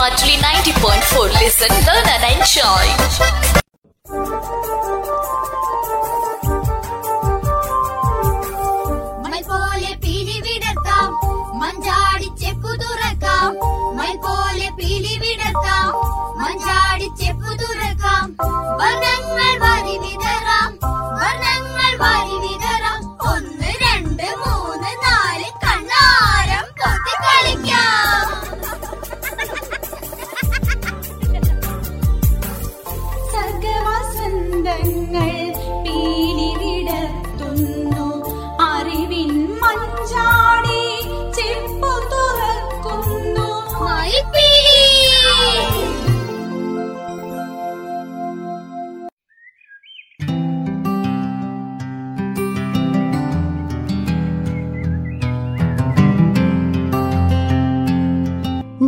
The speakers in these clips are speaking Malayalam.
Monthly 90.4. Listen, learn and enjoy. Manjadi செக்குதுர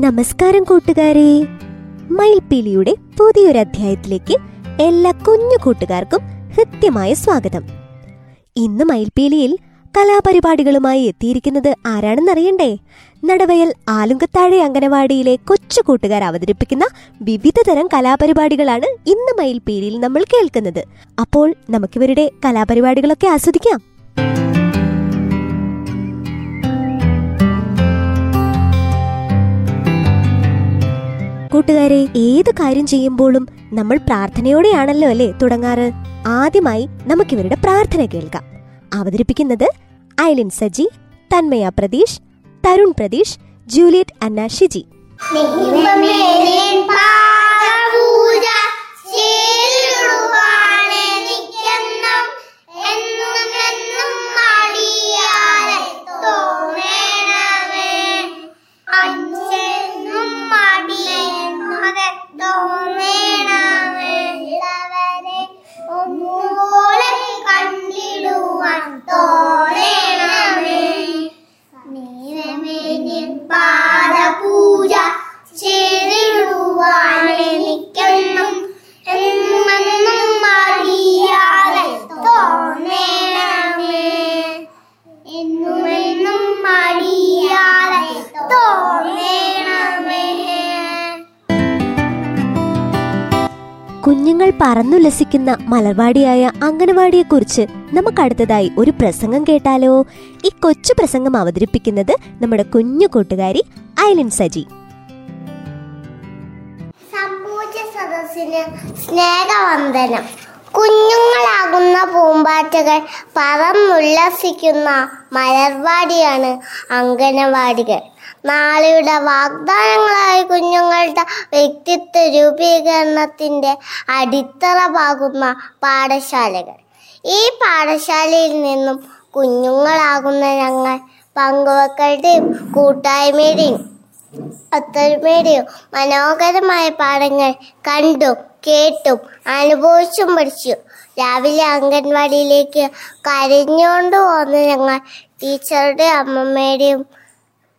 നമസ്കാരം കൂട്ടുകാരെ. മയിൽപ്പീലിയുടെ പുതിയൊരു അധ്യായത്തിലേക്ക് എല്ലാ കുഞ്ഞു കൂട്ടുകാർക്കും ഹൃദ്യമായ സ്വാഗതം. ഇന്ന് മയിൽപ്പീലിയിൽ കലാപരിപാടികളുമായി എത്തിയിരിക്കുന്നത് ആരാണെന്നറിയണ്ടേ? നടവയൽ ആലുങ്കത്താഴെ അംഗനവാടിയിലെ കൊച്ചു കൂട്ടുകാർ അവതരിപ്പിക്കുന്ന വിവിധ തരം കലാപരിപാടികളാണ് ഇന്ന് മയിൽപ്പീലിയിൽ നമ്മൾ കേൾക്കുന്നത്. അപ്പോൾ നമുക്കിവരുടെ കലാപരിപാടികളൊക്കെ ആസ്വദിക്കാം. കൂട്ടുകാരെ ഏത് കാര്യം ചെയ്യുമ്പോഴും നമ്മൾ പ്രാർത്ഥനയോടെയാണല്ലോ അല്ലേ തുടങ്ങാറ്? ആദ്യമായി നമുക്കിവരുടെ പ്രാർത്ഥന കേൾക്കാം. അവതരിപ്പിക്കുന്നത് Aileen Saji Tanmaya Pratheesh Tarun Pratheesh Juliet Anna Shiji. 妈 കുഞ്ഞുങ്ങൾ പറന്നുല്ലസിക്കുന്ന മലർവാടിയായ നമുക്ക് അടുത്തതായി ഒരു പ്രസംഗം കേട്ടാലോ? ഈ കൊച്ചു പ്രസംഗം അവതരിപ്പിക്കുന്നത് നമ്മുടെ കുഞ്ഞു കൂട്ടുകാരി ഐലിൻ സജി. സദസ്സിന് സ്നേഹവന്ദനം. കുഞ്ഞുങ്ങളാകുന്ന പൂമ്പാറ്റകൾ പറന്നുല്ലസിക്കുന്ന മലർവാടിയാണ് അംഗനവാടികൾ. നാളെയുടെ വാഗ്ദാനങ്ങളായ കുഞ്ഞുങ്ങളുടെ വ്യക്തിത്വ രൂപീകരണത്തിന്റെ അടിത്തറ പാകുന്ന പാഠശാലകൾ. ഈ പാഠശാലയിൽ നിന്നും കുഞ്ഞുങ്ങളാകുന്ന ഞങ്ങൾ പങ്കുവെക്കളുടെയും കൂട്ടായ്മയുടെയും ഒത്തൊരുമയുടെയും മനോഹരമായ പാഠങ്ങൾ കണ്ടും കേട്ടും അനുഭവിച്ചും പഠിച്ചു. രാവിലെ അംഗൻവാടിയിലേക്ക് കരഞ്ഞുകൊണ്ട് പോകുന്ന ഞങ്ങൾ ടീച്ചറുടെ അമ്മമ്മയുടെയും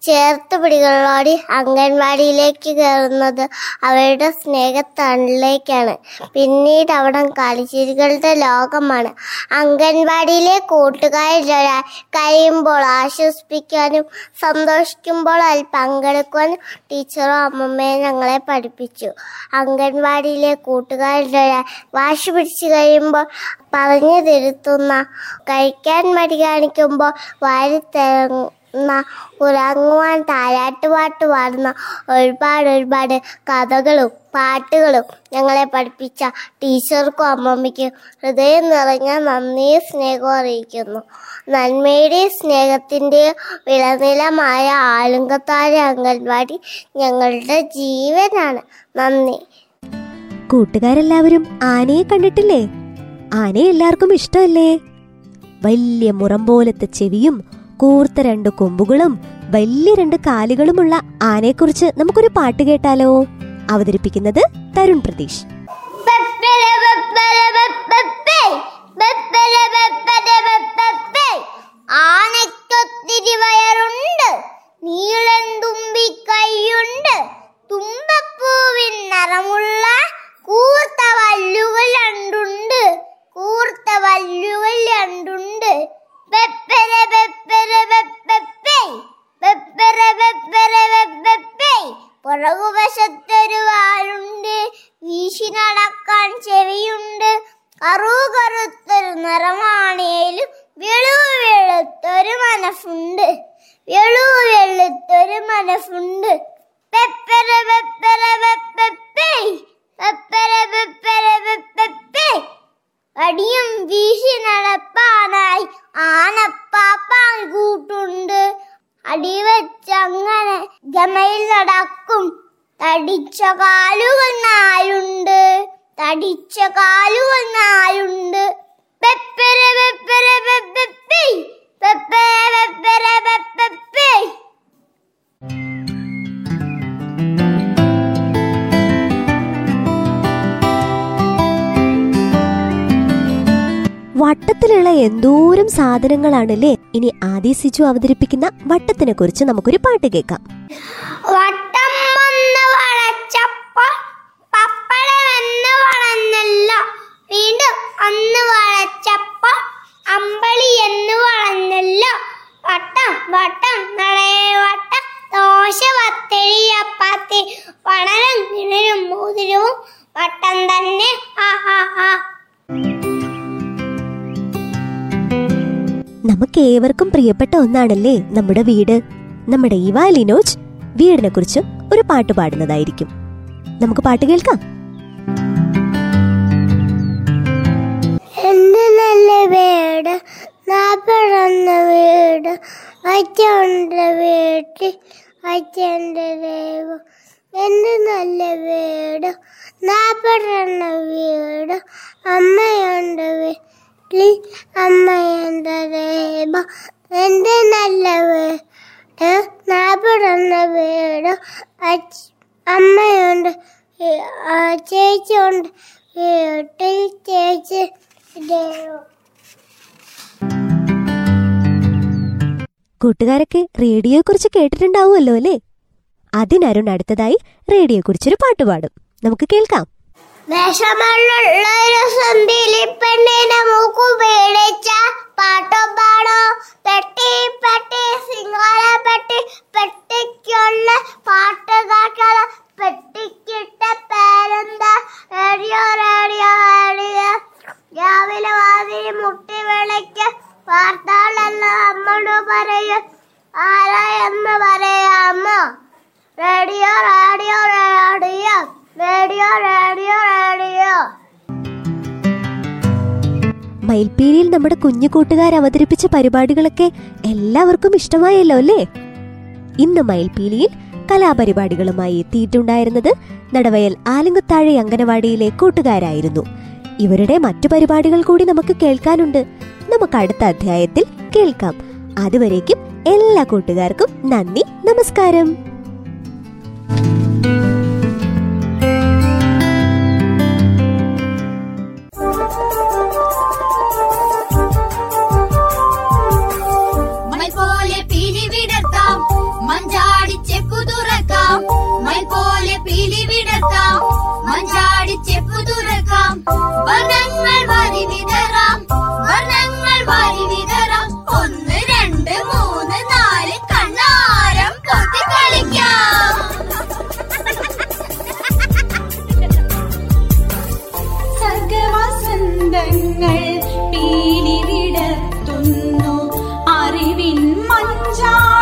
ചേർത്ത് പിടികളോടി അംഗൻവാടിയിലേക്ക് കയറുന്നത് അവരുടെ സ്നേഹത്തണലിലേക്കാണ് പിന്നീട് അവിടെ കളിച്ചിരികളുടെ ലോകമാണ്. അംഗൻവാടിയിലെ കൂട്ടുകാരിലൊരാൾ കഴിയുമ്പോൾ ആശ്വസിപ്പിക്കാനും സന്തോഷിക്കുമ്പോൾ അതിൽ പങ്കെടുക്കുവാനും ടീച്ചറും അമ്മമ്മയും ഞങ്ങളെ പഠിപ്പിച്ചു. അംഗൻവാടിയിലെ കൂട്ടുകാരിലൊരാൾ വാശി പിടിച്ചു കഴിയുമ്പോൾ പറഞ്ഞു തിരുത്തുന്ന കഴിക്കാൻ മടി കാണിക്കുമ്പോൾ വാരി ഉറങ്ങുവാൻ താരാട്ടുപാട്ട് പാടുന്ന ഒരുപാട് ഒരുപാട് കഥകളും പാട്ടുകളും ഞങ്ങളെ പഠിപ്പിച്ച ടീച്ചർക്കും അമ്മമ്മയ്ക്കും ഹൃദയം നിറഞ്ഞ നന്ദിയും സ്നേഹവും അറിയിക്കുന്നു. നന്മയുടെയും സ്നേഹത്തിന്റെയും വിളനിലമായ ആലുങ്കത്താര അംഗൻവാടി ഞങ്ങളുടെ ജീവനാണ്. നന്ദി. കൂട്ടുകാരെല്ലാവരും ആനയെ കണ്ടിട്ടില്ലേ? ആനയെ എല്ലാവർക്കും ഇഷ്ടമല്ലേ? വലിയ മുറം പോലത്തെ ചെവിയും കൂർത്ത രണ്ട് കൊമ്പുകളും വലിയ രണ്ട് കാലുകളുമുള്ള ആനയെക്കുറിച്ച് നമുക്കൊരു പാട്ട് കേട്ടാലോ? അവതരിപ്പിക്കുന്നത് തരുൺ പ്രതീഷ്. അറുകറുത്തൊരു നിറമാണേലും വെളുവ് വെളുത്തൊരു മനസ്സുണ്ട്. വെളുവ് വെളുത്തൊരു മനസ്സുണ്ട്. പെപ്പര പെപ്പര പെപ്പേ പെപ്പര പെപ്പര പെപ്പേ വടിയും വീശി നടപ്പാനായി ആനപ്പാപ്പാൻ കൂട്ടുണ്ട്. അടിവച്ചങ്ങനെ ഗമയിൽ നടക്കും. തടിച്ച കാലുകൾ നാലുണ്ട് തടിച്ച കാലു വന്നാലുണ്ട് പെപ്പര പെപ്പര പെപ്പേ പെപ്പര പെപ്പര പെപ്പേ വട്ടത്തിലുള്ള എന്തോരം സാധനങ്ങളാണല്ലേ? ഇനി ആദി സിജു അവതരിപ്പിക്കുന്ന വട്ടത്തിനെ കുറിച്ച് നമുക്കൊരു പാട്ട് കേൾക്കാം. വീണ്ടും അന്ന് വളച്ചപ്പോ അമ്പളി എന്ന് വളഞ്ഞല്ലോ വട്ടം വട്ടം നടയെ വട്ടം ദോശ പത്തരി അപ്പാത്തി പണരം കിണരും മോതിരവും വട്ടം തന്നെ ആ ആ ആ. നമുക്ക് ഏവർക്കും പ്രിയപ്പെട്ട ഒന്നാണല്ലേ നമ്മുടെ വീട്. നമ്മുടെ ഇവാ ലിനോജ് വീടിനെ കുറിച്ച് ഒരു പാട്ട് പാടുന്നതായിരിക്കും. നമുക്ക് പാട്ട് കേൾക്കാം. വീട് നാപ്പറന്ന വീട് അച്ഛന്റെ വീട്ടിൽ അച്ഛന്റെ ദൈവം. എന്ത് നല്ല വീട്. നാപ്പറന്ന വീട് അമ്മയുണ്ട് വീട്ടിൽ അമ്മയുണ്ട് ദൈവം. എന്ത് നല്ല വീട്. നാപ്പറന്ന വീട് അമ്മയുണ്ട് ചേച്ചിയുണ്ട് വീട്ടിൽ ചേച്ചി കൂട്ടുകാരൊക്കെ റേഡിയോയെ കുറിച്ച് കേട്ടിട്ടുണ്ടാവുമല്ലോ അല്ലേ? അതിനരുൺ അടുത്തതായി റേഡിയോയെ കുറിച്ചൊരു പാട്ട് പാടും. നമുക്ക് കേൾക്കാം സന്ധിയിലെ പെണ്ണിനെ മൂക്കു പേടിച്ച പാട്ടോ പാടോ പെട്ടി പെട്ടി സിംഗാര പെട്ടി പെട്ടിക്കുള്ള പാട്ട് കേൾക്കല പെട്ടിക്കിട്ട പേരെന്താ റേഡിയോ റേഡിയോ റേഡിയോ രാവിലെ വാതിൽ മുട്ടി വിളിക്ക വാർത്തകളല്ല അമ്മോട് പറയും. പറയാമോ? Radio radio radio. Radio radio radio. നമ്മുടെ കുഞ്ഞു കൂട്ടുകാർ അവതരിപ്പിച്ച പരിപാടികളൊക്കെ എല്ലാവർക്കും ഇഷ്ടമായല്ലോ അല്ലേ? ഇന്ന് മയിൽപ്പീലിയിൽ കലാപരിപാടികളുമായി എത്തിയിട്ടുണ്ടായിരുന്നത് നടവയൽ ആലിങ്കുത്താഴെ അംഗനവാടിയിലെ കൂട്ടുകാരായിരുന്നു. ഇവരുടെ മറ്റു പരിപാടികൾ കൂടി നമുക്ക് കേൾക്കാനുണ്ട്. നമുക്ക് അടുത്ത അധ്യായത്തിൽ കേൾക്കാം. അതുവരേക്കും എല്ലാ കൂട്ടുകാർക്കും നന്ദി നമസ്കാരം. തങ്ങൾ പീലിവിടത്തുന്നു. അറിവിൻ മഞ്ചാ